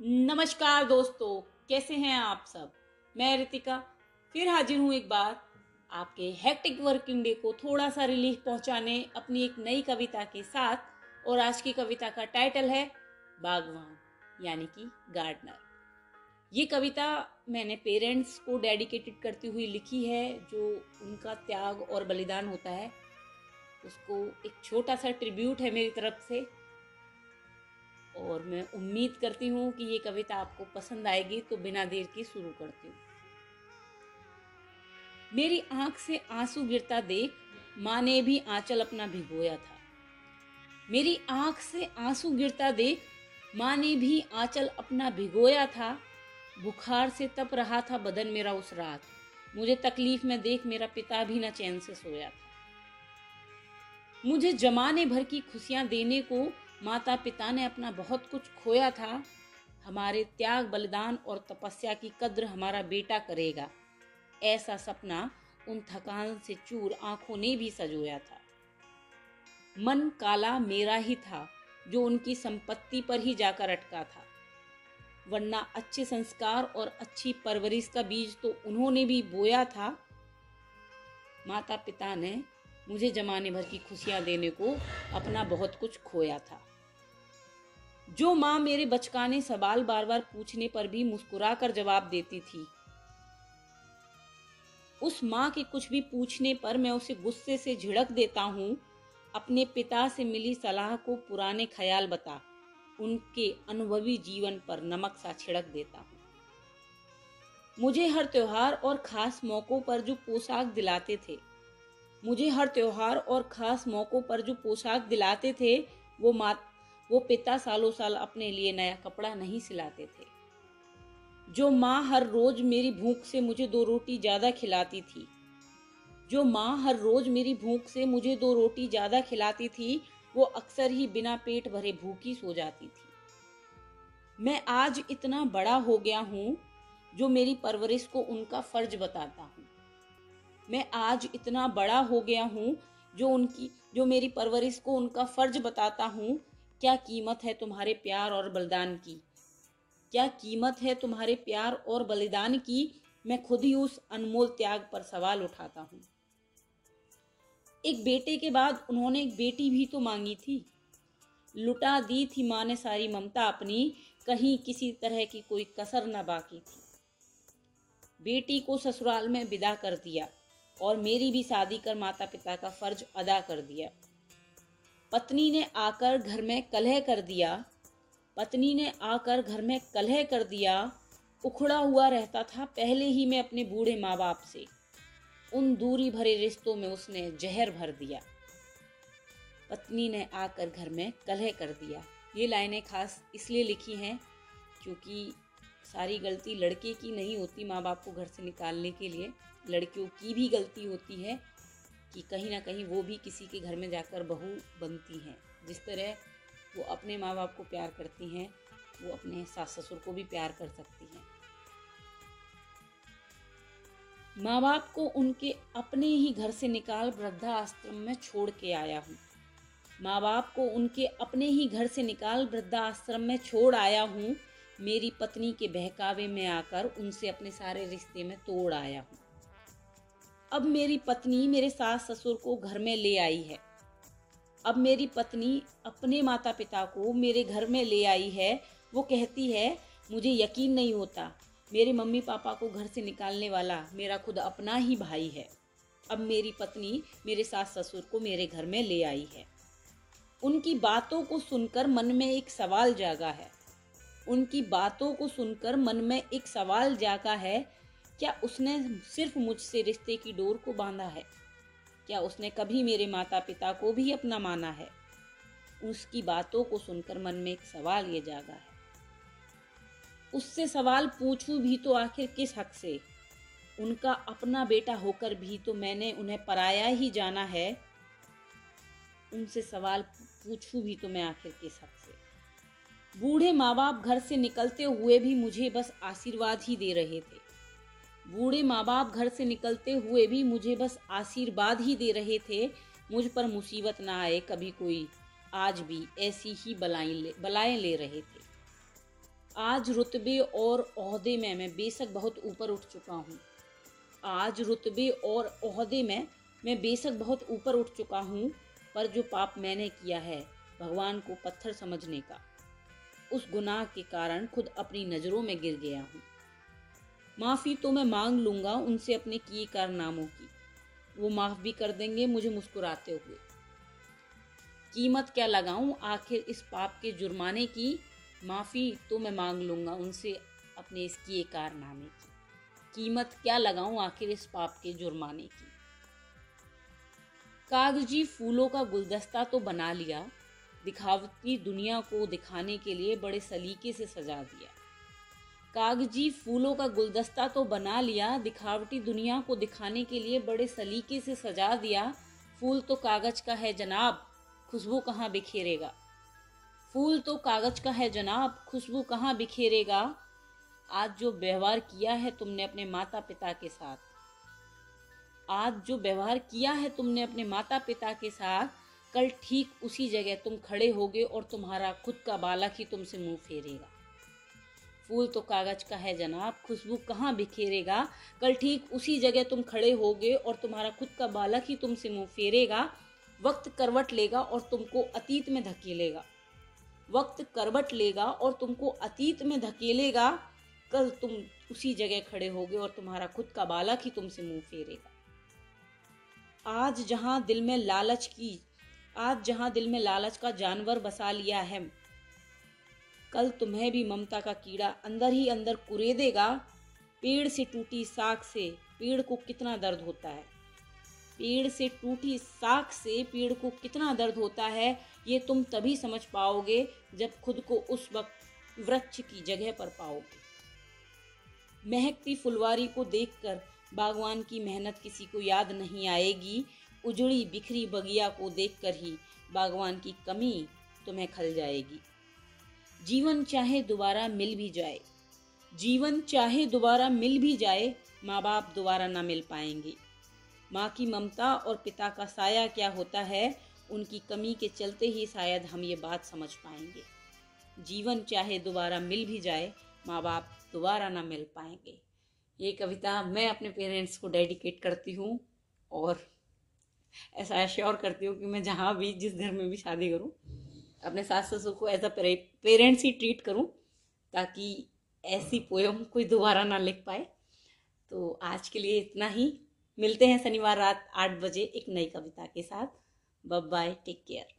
नमस्कार दोस्तों, कैसे हैं आप सब? मैं रितिका, फिर हाजिर हूँ एक बार आपके हेक्टिक वर्किंग डे को थोड़ा सा रिलीफ पहुँचाने अपनी एक नई कविता के साथ, और आज की कविता का टाइटल है बागवान, यानी कि गार्डनर ये कविता मैंने पेरेंट्स को डेडिकेटेड करती हुई लिखी है, जो उनका त्याग और बलिदान होता है। उसको एक छोटा सा ट्रिब्यूट है मेरी तरफ़ से। और मैं उम्मीद करती हूँ कि ये कविता आपको पसंद आएगी तो बिना देर के शुरू करती हूँ। मेरी आँख से आँसू गिरता देख, माँ ने भी आंचल अपना भिगोया था। मेरी आँख से आँसू गिरता देख, माँ ने भी आंचल अपना भिगोया था। बुखार से तप रहा था बदन मेरा उस रात। मुझे तकलीफ़ में देख मेरा पिता भी न चैन से सोया था। मुझे जमाने भर की खुशियाँ देने को माता पिता ने अपना बहुत कुछ खोया था। हमारे त्याग, बलिदान और तपस्या की कद्र हमारा बेटा करेगा। ऐसा सपना उन थकान से चूर आँखों ने भी सजोया था। मन काला मेरा ही था, जो उनकी संपत्ति पर ही जाकर अटका था। वरना अच्छे संस्कार और अच्छी परवरिश का बीज तो उन्होंने भी बोया था। माता पिता ने मुझे जमाने भर की खुशियाँ देने को अपना बहुत कुछ खोया था। जो माँ मेरे बचकाने सवाल बार बार पूछने पर भी मुस्कुरा कर जवाब देती थी, उस माँ के कुछ भी पूछने पर मैं उसे गुस्से से झिड़क देता हूँ, अपने पिता से मिली सलाह को पुराने ख्याल बता, उनके अनुभवी जीवन पर नमक सा छिड़क देता हूँ। मुझे हर त्योहार और खास मौकों पर जो पोशाक दिलाते थे मुझे हर त्योहार और खास मौकों पर जो पोशाक दिलाते थे, वो मात, वो पिता सालों साल अपने लिए नया कपड़ा नहीं सिलाते थे। जो माँ हर रोज मेरी भूख से मुझे दो रोटी ज़्यादा खिलाती थी। जो माँ हर रोज मेरी भूख से मुझे दो रोटी ज़्यादा खिलाती थी, वो अक्सर ही बिना पेट भरे भूखी सो जाती थी। मैं आज इतना बड़ा हो गया हूँ, जो मेरी परवरिश को उनका फ़र्ज़ बताता हूँ। मैं आज इतना बड़ा हो गया हूँ, जो उनकी, जो मेरी परवरिश को उनका फ़र्ज़ बताता हूँ, क्या कीमत है तुम्हारे प्यार और बलिदान की? क्या कीमत है तुम्हारे प्यार और बलिदान की? मैं खुद ही उस अनमोल त्याग पर सवाल उठाता हूँ। एक बेटे के बाद उन्होंने एक बेटी भी तो मांगी थी। लुटा दी थी माँ ने सारी ममता अपनी, कहीं किसी तरह की कोई कसर न बाकी थी। बेटी को ससुराल में विदा कर दिया। और मेरी भी शादी कर माता पिता का फ़र्ज़ अदा कर दिया। पत्नी ने आकर घर में कलह कर दिया। पत्नी ने आकर घर में कलह कर दिया। उखड़ा हुआ रहता था पहले ही मैं अपने बूढ़े माँ बाप से। उन दूरी भरे रिश्तों में उसने जहर भर दिया। पत्नी ने आकर घर में कलह कर दिया। ये लाइनें खास इसलिए लिखी हैं क्योंकि सारी गलती लड़के की नहीं होती माँ बाप को घर से निकालने के लिए। लड़कियों की भी गलती होती है कि कहीं ना कहीं वो भी किसी के घर में जाकर बहू बनती हैं। जिस तरह वो अपने माँ बाप को प्यार करती हैं, वो अपने सास ससुर को भी प्यार कर सकती हैं। माँ बाप को उनके अपने ही घर से निकाल वृद्धा आश्रम में छोड़ के आया हूँ। माँ बाप को उनके अपने ही घर से निकाल वृद्धा आश्रम में छोड़ आया हूँ मेरी पत्नी के बहकावे में आकर उनसे अपने सारे रिश्ते में तोड़ आया हूँ। अब मेरी पत्नी मेरे सास ससुर को घर में ले आई है। अब मेरी पत्नी अपने माता पिता को मेरे घर में ले आई है। वो कहती है, मुझे यकीन नहीं होता, मेरे मम्मी पापा को घर से निकालने वाला मेरा खुद अपना ही भाई है। अब मेरी पत्नी मेरे सास ससुर को मेरे घर में ले आई है। उनकी बातों को सुनकर मन में एक सवाल जागा है। उनकी बातों को सुनकर मन में एक सवाल जागा है, क्या उसने सिर्फ़ मुझसे रिश्ते की डोर को बांधा है? क्या उसने कभी मेरे माता पिता को भी अपना माना है? उसकी बातों को सुनकर मन में एक सवाल ये जागा है। उससे सवाल पूछूँ भी तो आखिर किस हक से? उनका अपना बेटा होकर भी तो मैंने उन्हें पराया ही जाना है। उनसे सवाल पूछूँ भी तो मैं आखिर किस हक से? बूढ़े माँ बाप घर से निकलते हुए भी मुझे बस आशीर्वाद ही दे रहे थे। बूढ़े माँ बाप घर से निकलते हुए भी मुझे बस आशीर्वाद ही दे रहे थे, मुझ पर मुसीबत ना आए कभी कोई। आज भी ऐसी ही बलाएँ ले बलाएँ ले रहे थे। आज रुतबे और अहदे में मैं बेशक बहुत ऊपर उठ चुका हूँ। आज रुतबे और अहदे में मैं बेशक बहुत ऊपर उठ चुका हूँ, पर जो पाप मैंने किया है, भगवान को पत्थर समझने का। उस गुनाह के कारण खुद अपनी नज़रों में गिर गया हूँ। माफ़ी तो मैं मांग लूँगा उनसे अपने किए कारनामों की। वो माफ़ भी कर देंगे, मुझे मुस्कुराते हुए। कीमत क्या लगाऊँ? आखिर इस पाप के जुर्माने की माफ़ी तो मैं मांग लूँगा उनसे अपने इस किए कारनामे की। कीमत क्या लगाऊँ? आखिर इस पाप के जुर्माने की। कागज़ी फूलों का गुलदस्ता तो बना लिया दिखावती दुनिया को दिखाने के लिए बड़े सलीके से सजा दिया। कागज़ी फूलों का गुलदस्ता तो बना लिया, दिखावटी दुनिया को दिखाने के लिए बड़े सलीके से सजा दिया। फूल तो कागज़ का है जनाब, खुशबू कहाँ बिखेरेगा? फूल तो कागज़ का है जनाब, खुशबू कहाँ बिखेरेगा? आज जो व्यवहार किया है तुमने अपने माता पिता के साथ। आज जो व्यवहार किया है तुमने अपने माता पिता के साथ कल ठीक उसी जगह तुम खड़े होगे और तुम्हारा खुद का बालक ही तुमसे मुँह फेरेगा। फूल तो कागज़ का है जनाब, खुशबू कहाँ बिखेरेगा? कल ठीक उसी जगह तुम खड़े होगे और तुम्हारा खुद का बालक ही तुमसे मुँह फेरेगा। वक्त करवट लेगा और तुमको अतीत में धकेलेगा। वक्त करवट लेगा और तुमको अतीत में धकेलेगा। कल तुम उसी जगह खड़े होगे और तुम्हारा खुद का बालक ही तुमसे मुँह फेरेगा। आज जहाँ दिल में लालच की आज जहाँ दिल में लालच का जानवर बसा लिया है, कल तुम्हें भी ममता का कीड़ा अंदर ही अंदर कुरेदेगा पेड़ से टूटी साख से पेड़ को कितना दर्द होता है? पेड़ से टूटी साख से पेड़ को कितना दर्द होता है, ये तुम तभी समझ पाओगे जब खुद को उस वक्त वृक्ष की जगह पर पाओगे। महकती फुलवारी को देखकर बागवान की मेहनत किसी को याद नहीं आएगी। उजड़ी बिखरी बगिया को देखकर ही बागवान की कमी तुम्हें खल जाएगी। जीवन चाहे दोबारा मिल भी जाए, जीवन चाहे दोबारा मिल भी जाए माँ बाप दोबारा ना मिल पाएँगे। माँ की ममता और पिता का साया क्या होता है, उनकी कमी के चलते ही शायद हम ये बात समझ पाएँगे। जीवन चाहे दोबारा मिल भी जाए माँ बाप दोबारा ना मिल पाएँगे। ये कविता मैं अपने पेरेंट्स को डेडिकेट करती हूँ और ऐसा एश्योर करती हूँ कि मैं जहाँ भी, जिस घर में भी शादी करूँ, अपने सास ससुर को एज अ पेरेंट्स ही ट्रीट करूँ, ताकि ऐसी पोएम कोई दोबारा ना लिख पाए। तो आज के लिए इतना ही। मिलते हैं शनिवार रात आठ बजे एक नई कविता के साथ। Bye take care